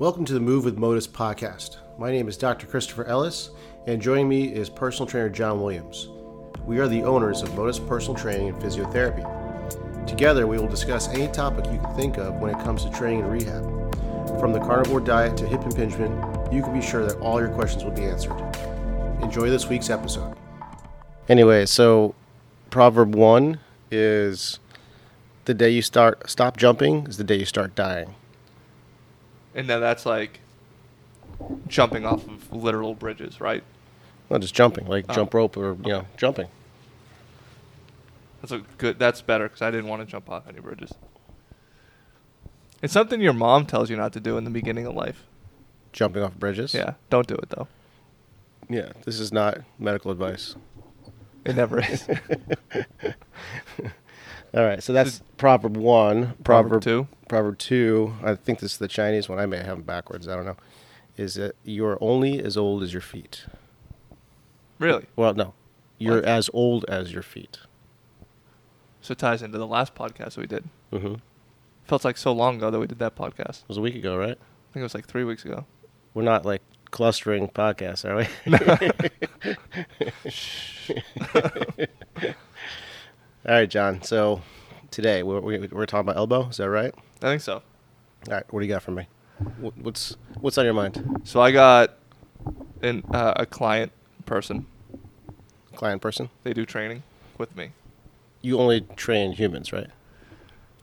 Welcome to the Move with Modus podcast. My name is Dr. Christopher Ellis, and joining me is personal trainer John Williams. We are the owners of Modus Personal Training and Physiotherapy. Together, we will discuss any topic you can think of when it comes to training and rehab. From the carnivore diet to hip impingement, you can be sure that all your questions will be answered. Enjoy this week's episode. Anyway, so Proverb 1 is the day you start stop jumping is the day you start dying. And now that's like jumping off of literal bridges, right? Not just jumping, like Oh. jump rope or, you know, jumping. That's a good. That's better because I didn't want to jump off any bridges. It's something your mom tells you not to do in the beginning of life. Jumping off bridges. Yeah, don't do it though. Yeah, this is not medical advice. It never is. All right, so that's Proverb 1. Proverb two. Proverb 2, I think this is the Chinese one. I may have them backwards. I don't know. Is that you are only as old as your feet. Really? Well, no. You're What? as old as your feet. So it ties into the last podcast we did. Mm-hmm. Felt like so long ago that we did that podcast. It was a week ago, right? I think it was like three weeks ago. We're not like clustering podcasts, are we? All right, John. So today we're, we're, we're talking about elbow. Is that right? I think so. All right. What do you got for me? What's what's on your mind? So I got an, uh, a client person. Client person. They do training with me. You only train humans, right?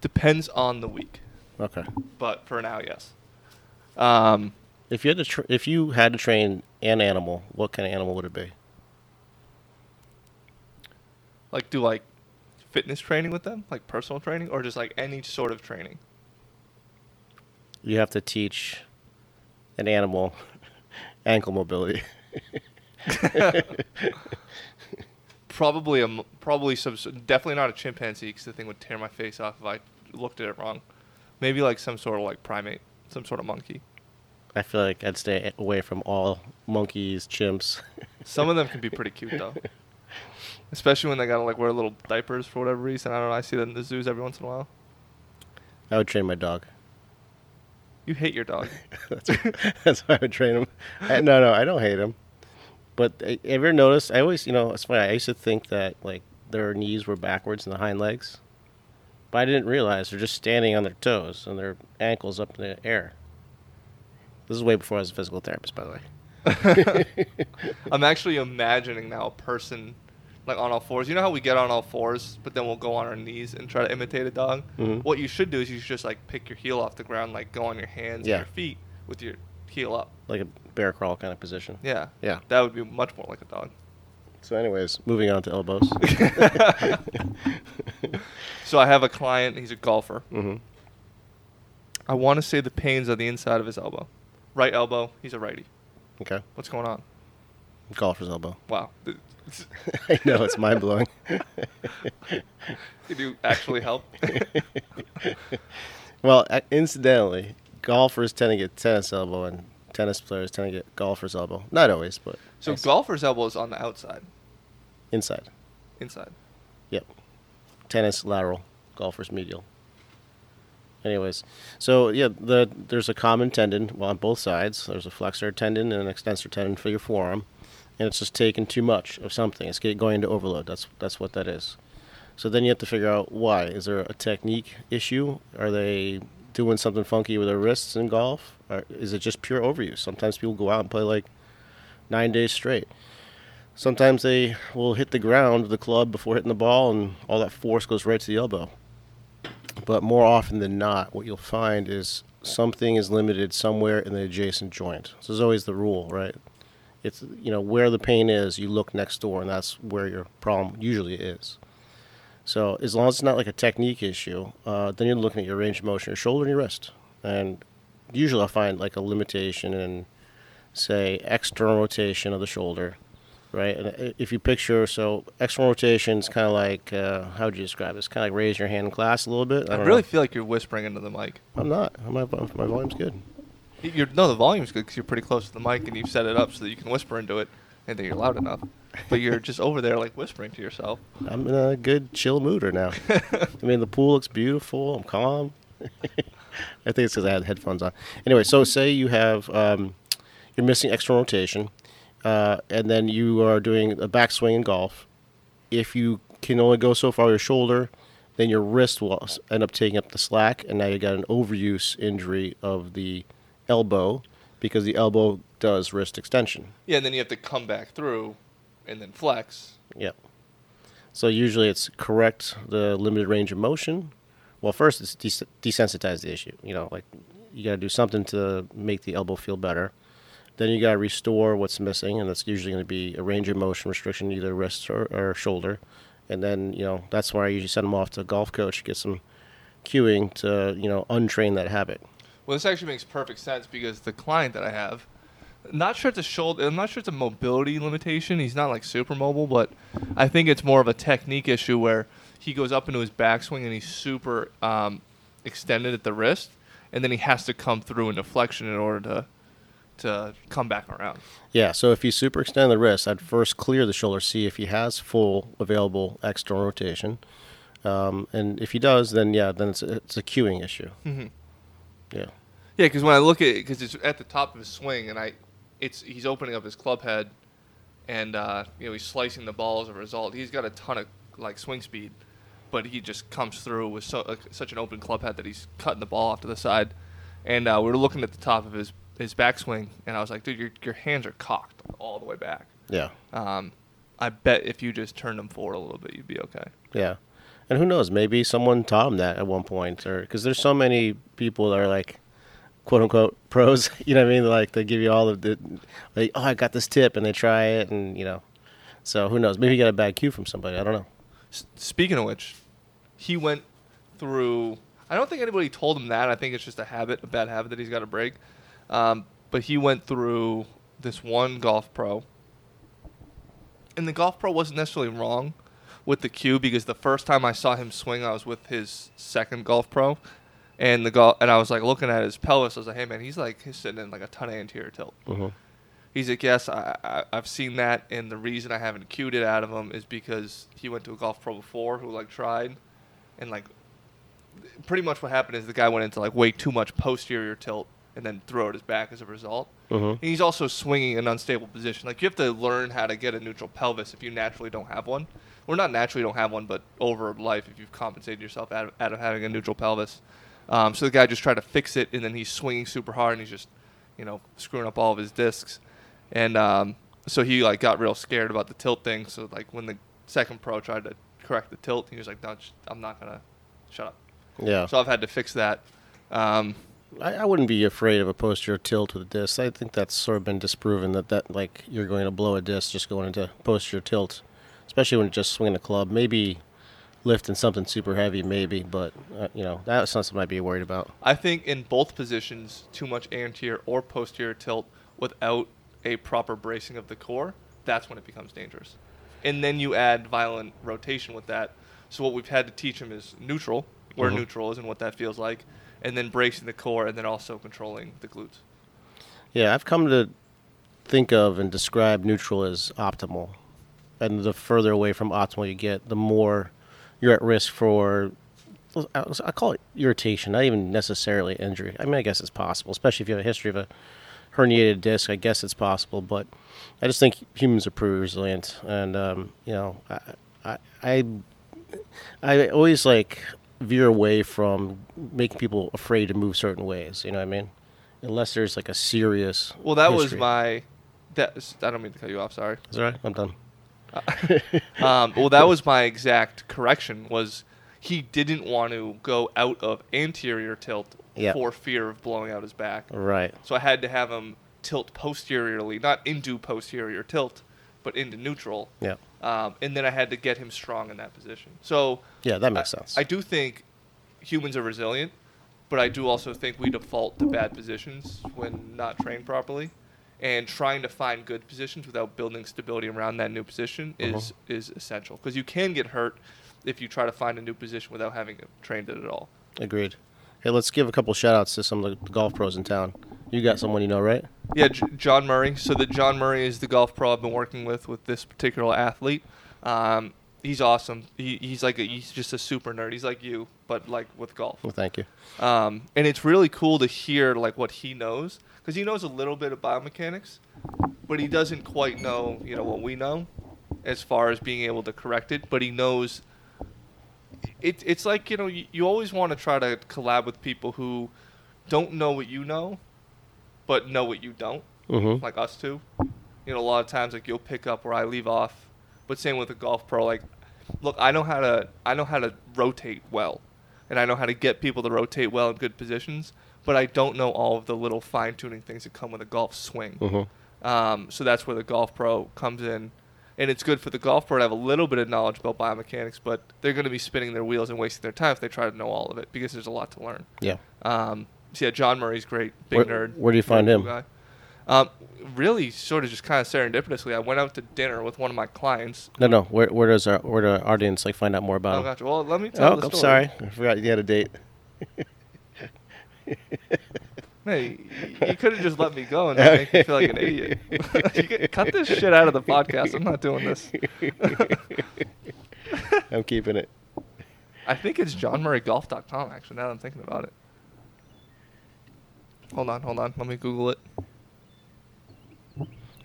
Depends on the week, Okay. but for now, yes. Um, If you had to tra- if you had to train an animal, what kind of animal would it be? like do like fitness training with them, like personal training, or just like any sort of training. You have to teach an animal ankle mobility. Probably a probably some definitely not a chimpanzee because the thing would tear my face off if I looked at it wrong. Maybe like some sort of like primate, some sort of monkey. I feel like I'd stay away from all monkeys, chimps. Some of them can be pretty cute though, especially when they gotta like wear little diapers for whatever reason. I don't know. I see them in the zoos every once in a while. I would train my dog. You hate your dog. that's, that's why I would train him. I, no, no, I don't hate him. But eh, have you ever noticed? I always, you know, it's funny. I used to think that like their knees were backwards in the hind legs, but I didn't realize they're just standing on their toes and their ankles up in the air. This is way before I was a physical therapist, by the way. I'm actually imagining now a person like on all fours. You know how we get on all fours, but then we'll go on our knees and try to imitate a dog. Mhm. What you should do is you should just like pick your heel off the ground, like go on your hands Yeah. and your feet with your heel up. Like a bear crawl kind of position. Yeah. Yeah. That would be much more like a dog. So, anyways, moving on to elbows. So I have a client. He's a golfer. hmm I want to say the pains on the inside of his elbow, right elbow. He's a righty. Okay. What's going on? Golfer's elbow. Wow. I know it's mind blowing. Did you actually help? well, incidentally, golfers tend to get tennis elbow, and tennis players tend to get golfer's elbow. Not always, but so Yes. golfer's elbow is on the outside, inside. inside. Yep. Tennis lateral, golfer's medial. Anyways, so yeah, the there's a common tendon well, on both sides. There's a flexor tendon and an extensor tendon for your forearm, and it's just taking too much of something. It's going into overload. That's that's what that is. So then you have to figure out why. Is there a technique issue? Are they doing something funky with their wrists in golf? Or is it just pure overuse? Sometimes people go out and play like nine days straight. Sometimes they will hit the ground with the club before hitting the ball, and all that force goes right to the elbow. But more often than not, what you'll find is something is limited somewhere in the adjacent joint. So there's always the rule, right? It's you know where the pain is, you look next door, and that's where your problem usually is. So as long as it's not like a technique issue, uh, then you're looking at your range of motion, your shoulder and your wrist, and usually I'll find like a limitation in, say, external rotation of the shoulder, right? And if you picture, so external rotation is kind of like, uh, how would you describe it? It's kind of like raise your hand in class a little bit. I, I really know. feel like you're whispering into the mic. I'm not. My, my volume's good. You're, no, the volume's good because you're pretty close to the mic and you've set it up so that you can whisper into it and that you're loud enough. But you're just over there like whispering to yourself. I'm in a good chill mood right now. I mean, the pool looks beautiful. I'm calm. I think it's because I had headphones on. Anyway, so say you have um, you're missing external rotation, uh, and then you are doing a backswing in golf. If you can only go so far with your shoulder, then your wrist will end up taking up the slack, and now you got an overuse injury of the elbow because the elbow does wrist extension. Yeah, and then you have to come back through, and then flex. Yep. So usually it's correct the limited range of motion. Well, first it's des- desensitize the issue. You know, like you got to do something to make the elbow feel better. Then you got to restore what's missing, and that's usually going to be a range of motion restriction, either wrist or, or shoulder. And then you know that's why I usually send them off to a golf coach to get some cueing to you know untrain that habit. Well, this actually makes perfect sense because the client that I have, not sure it's a shoulder, I'm not sure it's a mobility limitation. He's not like super mobile, but I think it's more of a technique issue where he goes up into his backswing and he's super um, extended at the wrist, and then he has to come through into flexion in order to to come back around. Yeah, so if you super extend the wrist, I'd first clear the shoulder, see if he has full available external rotation. Um, and if he does, then yeah, then it's a, it's a cueing issue. Mhm. Yeah. Yeah, because when I look at it, because it's at the top of his swing, and I, it's he's opening up his club head, and uh, you know he's slicing the ball as a result. He's got a ton of like swing speed, but he just comes through with so, uh, such an open club head that he's cutting the ball off to the side. And uh, we were looking at the top of his his backswing, and I was like, dude, your your hands are cocked all the way back. Yeah. Um, I bet if you just turned them forward a little bit, you'd be okay. Yeah. And who knows? Maybe someone taught him that at one point, or because there's so many people that are like, quote unquote pros. You know what I mean? Like they give you all of the, like, oh, I got this tip, and they try it, and you know. So who knows? Maybe he got a bad cue from somebody. I don't know. Speaking of which, he went through. I don't think anybody told him that. I think it's just a habit, a bad habit that he's got to break. Um, but he went through this one golf pro, and the golf pro wasn't necessarily wrong with the cue because the first time I saw him swing, I was with his second golf pro, and the golf, and I was like looking at his pelvis. I was like, hey man, he's like he's sitting in like a ton of anterior tilt. hmm He's like, yes, I, I, I've seen that, and the reason I haven't cued it out of him is because he went to a golf pro before who like tried, and like, pretty much what happened is the guy went into like way too much posterior tilt and then threw out his back as a result. hmm And he's also swinging an unstable position. Like you have to learn how to get a neutral pelvis if you naturally don't have one. Well, not naturally don't have one, but over life if you've compensated yourself out of, out of having a neutral pelvis. Um, so the guy just tried to fix it, and then he's swinging super hard, and he's just, you know, screwing up all of his discs. And um, so he like got real scared about the tilt thing. So like when the second pro tried to correct the tilt, he was like, "No, I'm not gonna shut up." Yeah. So I've had to fix that. Um, I, I wouldn't be afraid of a posterior tilt with a disc. I think that's sort of been disproven that, that like you're going to blow a disc just going into posterior tilt, especially when just swinging a club. Maybe lifting something super heavy, maybe, but uh, you know that's not something I'd be worried about. I think in both positions, too much anterior or posterior tilt without a proper bracing of the core, that's when it becomes dangerous. And then you add violent rotation with that. So what we've had to teach him is neutral, where Mhm. neutral is and what that feels like, and then bracing the core, and then also controlling the glutes. Yeah, I've come to think of and describe neutral as optimal, and the further away from optimal you get, the more you're at risk for. I call it irritation, not even necessarily injury. I mean, I guess it's possible, especially if you have a history of a herniated disc. I guess it's possible, but I just think humans are pretty resilient, and um, you know, I, I, I, I always like veer away from making people afraid to move certain ways. You know what I mean? Unless there's like a serious. Well, that was my. That, I don't mean to cut you off. Sorry. Is that right? I'm done. um, well, that was my exact correction. Was he didn't want to go out of anterior tilt Yeah. for fear of blowing out his back. Right. So I had to have him tilt posteriorly, not into posterior tilt, but into neutral. Yeah. Um, and then I had to get him strong in that position. So Yeah, that makes I, sense. I do think humans are resilient, but I do also think we default to bad positions when not trained properly. And trying to find good positions without building stability around that new position is Uh-huh. is essential because you can get hurt if you try to find a new position without having trained it at all. Agreed. Hey, let's give a couple shout outs to some of the golf pros in town. You got someone you know, right? Yeah, J- John Murray. So the John Murray is the golf pro I've been working with with this particular athlete. Um, he's awesome. He, he's like a, he's just a super nerd. He's like you but like with golf. Well, thank you. Um, and it's really cool to hear like what he knows because he knows a little bit of biomechanics, but he doesn't quite know you know what we know as far as being able to correct it. But he knows it, it's like you know you, you always want to try to collab with people who don't know what you know, but know what you don't, Mm-hmm. like us two. You know, a lot of times like you'll pick up where I leave off, but same with a golf pro. Like, look, I know how to I know how to rotate well, and I know how to get people to rotate well in good positions, but I don't know all of the little fine tuning things that come with a golf swing. Mm-hmm. Um, so that's where the golf pro comes in. And it's good for the golf pro to have a little bit of knowledge about biomechanics, but they're going to be spinning their wheels and wasting their time if they try to know all of it because there's a lot to learn. Yeah. Um, so yeah, John Murray's great, big Where- nerd. where do you find him? Guy. Um, really, sort of just kind of serendipitously, I went out to dinner with one of my clients. No, no. Where, where does our where do our audience like find out more about Oh, him? gotcha. Well, let me tell Oh, the I'm sorry. I forgot you had a date. Hey, you could have just let me go and make me feel like an idiot. you cut this shit out of the podcast. I'm not doing this. I'm keeping it. I think it's johnmurraygolf.com, actually, now that I'm thinking about it. Hold on, hold on. Let me Google it.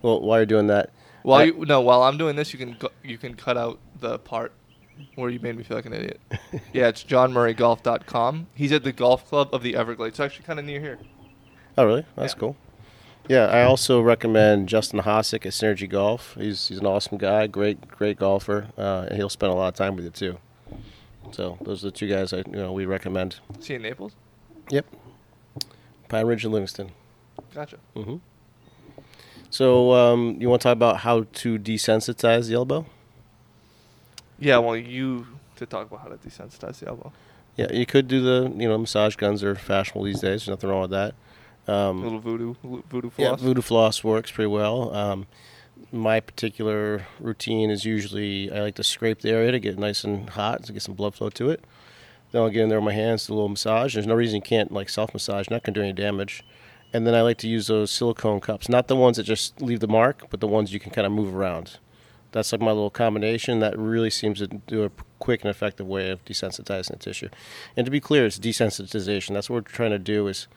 Well, while you're doing that, While I- you no, while I'm doing this, you can go, you can cut out the part where you made me feel like an idiot. yeah, it's johnmurraygolf.com. He's at the golf club of the Everglades. It's actually kind of near here. Oh, really? That's Yeah. cool. Yeah, I also recommend Justin Hosick at Synergy Golf. He's he's an awesome guy, great great golfer, uh, and he'll spend a lot of time with you too. So those are the two guys I you know we recommend. See in Naples? Yep. Pine Ridge and Livingston. Gotcha. hmm So um, you want to talk about how to desensitize the elbow? Yeah, I want you to talk about how to desensitize the elbow. Yeah, you could do the you know massage guns are fashionable these days. There's nothing wrong with that. Um, little voodoo, voodoo floss. Yeah. Voodoo Floss works pretty well. Um, my particular routine is usually I like to scrape the area to get it nice and hot to get some blood flow to it. Then I'll get in there with my hands, do a little massage. There's no reason you can't like self massage, not gonna do any damage. And then I like to use those silicone cups, not the ones that just leave the mark, but the ones you can kind of move around. That's like my little combination that really seems to do a quick and effective way of desensitizing the tissue. And to be clear, it's desensitization. That's what we're trying to do is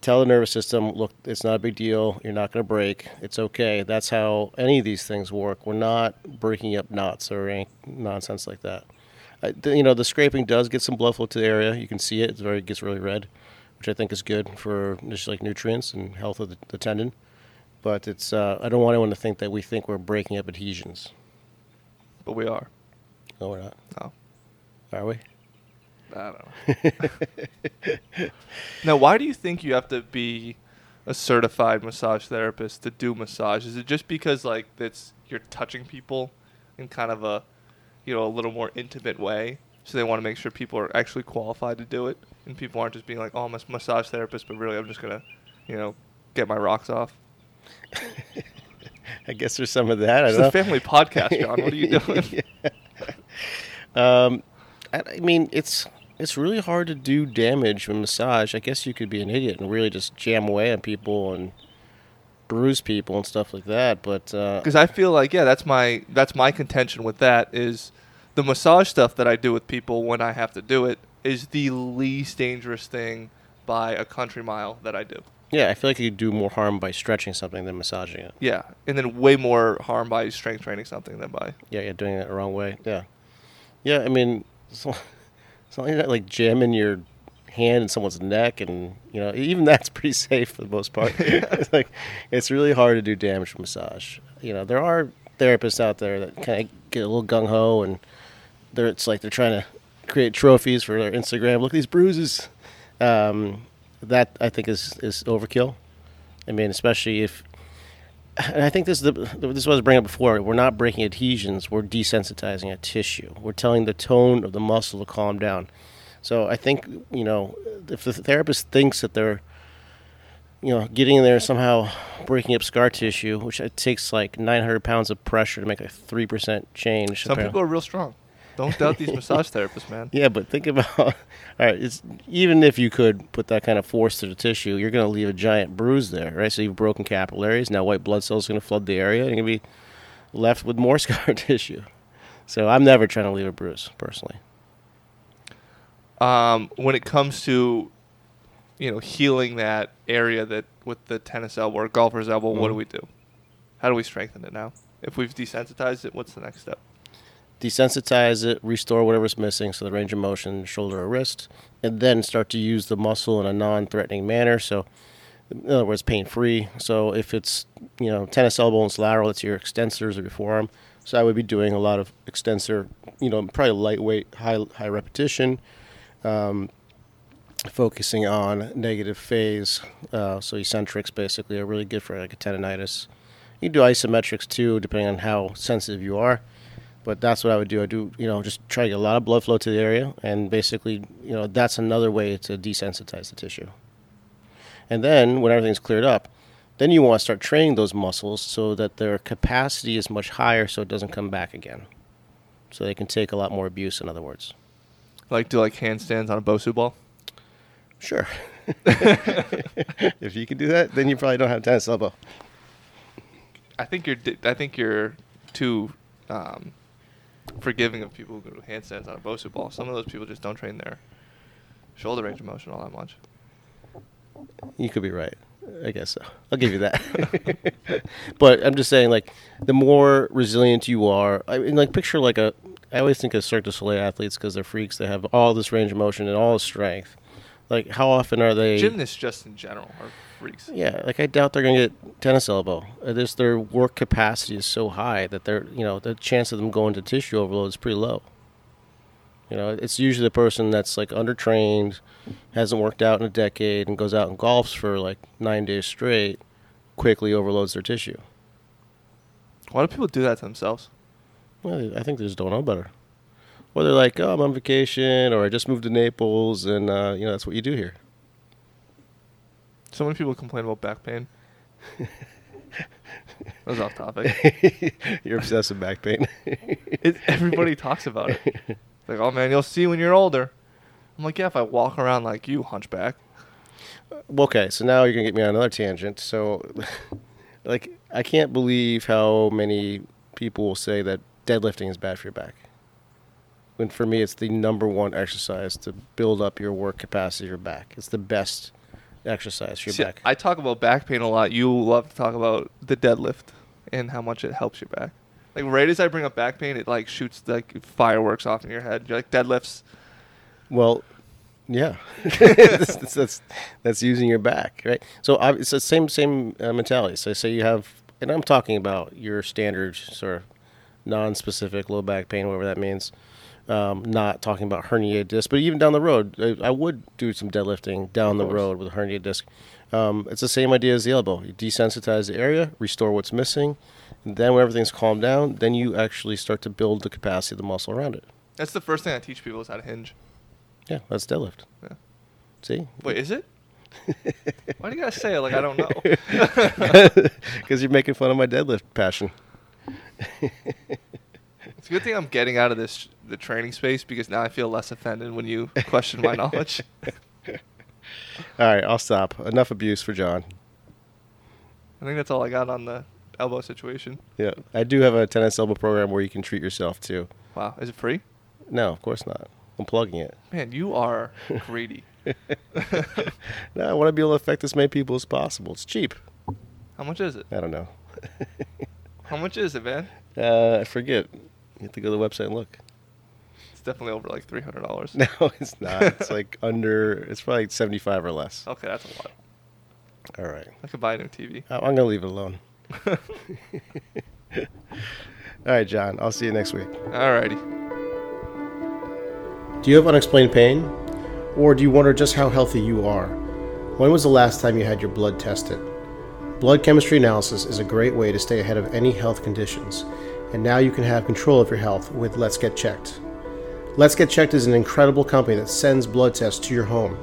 tell the nervous system, look, it's not a big deal. You're not going to break. It's okay. That's how any of these things work. We're not breaking up knots or any nonsense like that. I, the, you know, the scraping does get some blood flow to the area. You can see it. It's very it gets really red, which I think is good for just like nutrients and health of the, the tendon. But it's uh, I don't want anyone to think that we think we're breaking up adhesions. but we are. No, we're not. No, Are we? I don't know. now, why do you think you have to be a certified massage therapist to do massage? Is it just because like that's you're touching people in kind of a you know a little more intimate way, so they want to make sure people are actually qualified to do it, and people aren't just being like, "Oh, I'm a massage therapist," but really I'm just gonna you know get my rocks off. I guess there's some of that. I It's don't a family podcast, John. What are you doing? Um, I, I mean, it's it's really hard to do damage with massage. I guess you could be an idiot and really just jam away on people and bruise people and stuff like that. But uh, because I feel like yeah, that's my that's my contention with that is the massage stuff that I do with people when I have to do it is the least dangerous thing by a country mile that I do. yeah, I feel like you do more harm by stretching something than massaging it. Yeah, and then way more harm by strength training something than by Yeah, you're doing it the wrong way. Yeah, yeah. I mean, so, it's not you're not like jamming your hand in someone's neck, and you know, even that's pretty safe for the most part. it's like it's really hard to do damage from massage. You know, there are therapists out there that kind of get a little gung ho, and they're it's like they're trying to create trophies for their Instagram. Look at these bruises. Um, that I think is is overkill. I mean, especially if and I think this is the this is what I was bringing up before. We're not breaking adhesions. We're desensitizing a tissue. We're telling the tone of the muscle to calm down. So I think you know if the therapist thinks that they're you know getting in there somehow breaking up scar tissue, which it takes like 900 pounds of pressure to make a three percent change. some apparently. people are real strong. Don't doubt these massage therapists, man. Yeah, but think about all right. It's even if you could put that kind of force to the tissue, you're going to leave a giant bruise there, right? So you've broken capillaries. Now white blood cells are going to flood the area, and you're going to be left with more scar tissue. So I'm never trying to leave a bruise personally. Um, when it comes to, you know, healing that area that with the tennis elbow or golfer's elbow, what do Mhm. we do? How do we strengthen it now? If we've desensitized it, what's the next step? Desensitize it, restore whatever's missing, so the range of motion, shoulder or wrist, and then start to use the muscle in a non-threatening manner. So, in other words, pain-free. So if it's you know tennis elbow and it's lateral, it's your extensors of your forearm. So I would be doing a lot of extensor, you know, probably lightweight, high high repetition, um, focusing on negative phase. Uh, so eccentrics basically are really good for like a tendonitis. You do isometrics too, depending on how sensitive you are but that's what I would do. I do, you know, just try to get a lot of blood flow to the area, and basically, you know, that's another way to desensitize the tissue. And then when everything's cleared up, then you want to start training those muscles so that their capacity is much higher, so it doesn't come back again. So they can take a lot more abuse. In other words, Like do like handstands on a Bosu ball? sure. if you can do that, then you probably don't have tennis elbow. I think you're. I think you're too um, forgiving of people who go to handstands on a Bosu ball. Some of those people just don't train their shoulder range of motion all that much. You could be right. I guess so. I'll give you that. but I'm just saying, like, the more resilient you are, I mean, like, picture like a. I always think of Cirque du Soleil athletes because they're freaks. They have all this range of motion and all this strength. Like, how often are they? Gymnasts, just in general, are freaks. Yeah, like I doubt they're gonna get tennis elbow. This their work capacity is so high that they're you know the chance of them going to tissue overload is pretty low. You know, it's usually the person that's like undertrained, hasn't worked out in a decade, and goes out and golfs for like nine days straight, quickly overloads their tissue. Why do people do that to themselves? Well, I think they just don't know better. Or they're like, oh, I'm on vacation, or I just moved to Naples, and uh, you know that's what you do here. So many people complain about back pain. That was off topic. You're obsessed with back pain. It, everybody talks about it. Like, oh man, you'll see when you're older. I'm like, yeah, if I walk around like you, hunchback. Uh, okay, so now you're gonna get me on another tangent. So, like, I can't believe how many people will say that deadlifting is bad for your back. When for me, it's the number one exercise to build up your work capacity your back. It's the best exercise for your See, back. I talk about back pain a lot. You love to talk about the deadlift and how much it helps your back. Like right as I bring up back pain, it like shoots like fireworks off in your head. You're like deadlifts. Well, yeah, that's, that's, that's using your back, right? So I, it's the same same uh, mentality. So say you have, and I'm talking about your standard sort of non-specific low back pain, whatever that means. Um, not talking about herniated disc, but even down the road, I, I would do some deadlifting down the road with a herniated disc. Um, it's the same idea as the elbow. You desensitize the area, restore what's missing, and then when everything's calmed down, then you actually start to build the capacity of the muscle around it. That's the first thing I teach people is how to hinge. Yeah, that's deadlift. Yeah. See, Wait, is it? Why do you guys say it like I don't know? because you're making fun of my deadlift passion. It's a good thing I'm getting out of this the training space because now I feel less offended when you question my knowledge. All right, I'll stop. Enough abuse for John. I think that's all I got on the elbow situation. Yeah, I do have a tennis elbow program where you can treat yourself too. Wow, is it free? No, of course not. I'm plugging it. Man, you are greedy. No, I want to be able to affect as many people as possible. It's cheap. How much is it? I don't know. How much is it, man? Uh, I forget. You have to go to the website and look. It's definitely over like three hundred dollars. No, it's not. It's like under. It's probably 75 or less. Okay, that's a lot. All right. I could buy a new TV. I- oh, I'm gonna leave it alone. All right, John. I'll see you next week. All righty. Do you have unexplained pain? Or do you wonder just how healthy you are? When was the last time you had your blood tested? Blood chemistry analysis is a great way to stay ahead of any health conditions, and now you can have control of your health with Let's Get Checked. Let's Get Checked is an incredible company that sends blood tests to your home.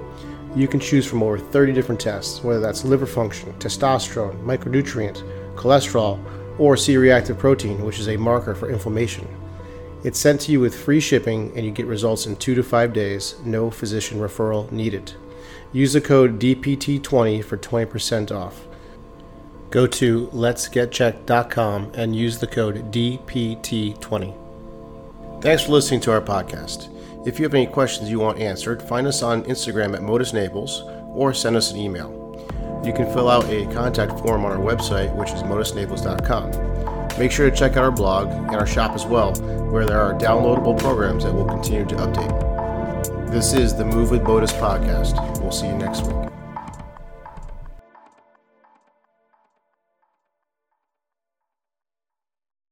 You can choose from over 30 different tests, whether that's liver function, testosterone, micronutrient, cholesterol, or C reactive protein, which is a marker for inflammation. It's sent to you with free shipping, and you get results in two to five days, no physician referral needed. Use the code DPT20 for 20% off. Go to letsgetchecked.com and use the code DPT20. Thanks for listening to our podcast. If you have any questions you want answered, find us on Instagram at Modus Naples or send us an email. You can fill out a contact form on our website, which is modusnaples.com. Make sure to check out our blog and our shop as well, where there are downloadable programs that we'll continue to update. This is the Move with Modus podcast. We'll see you next week.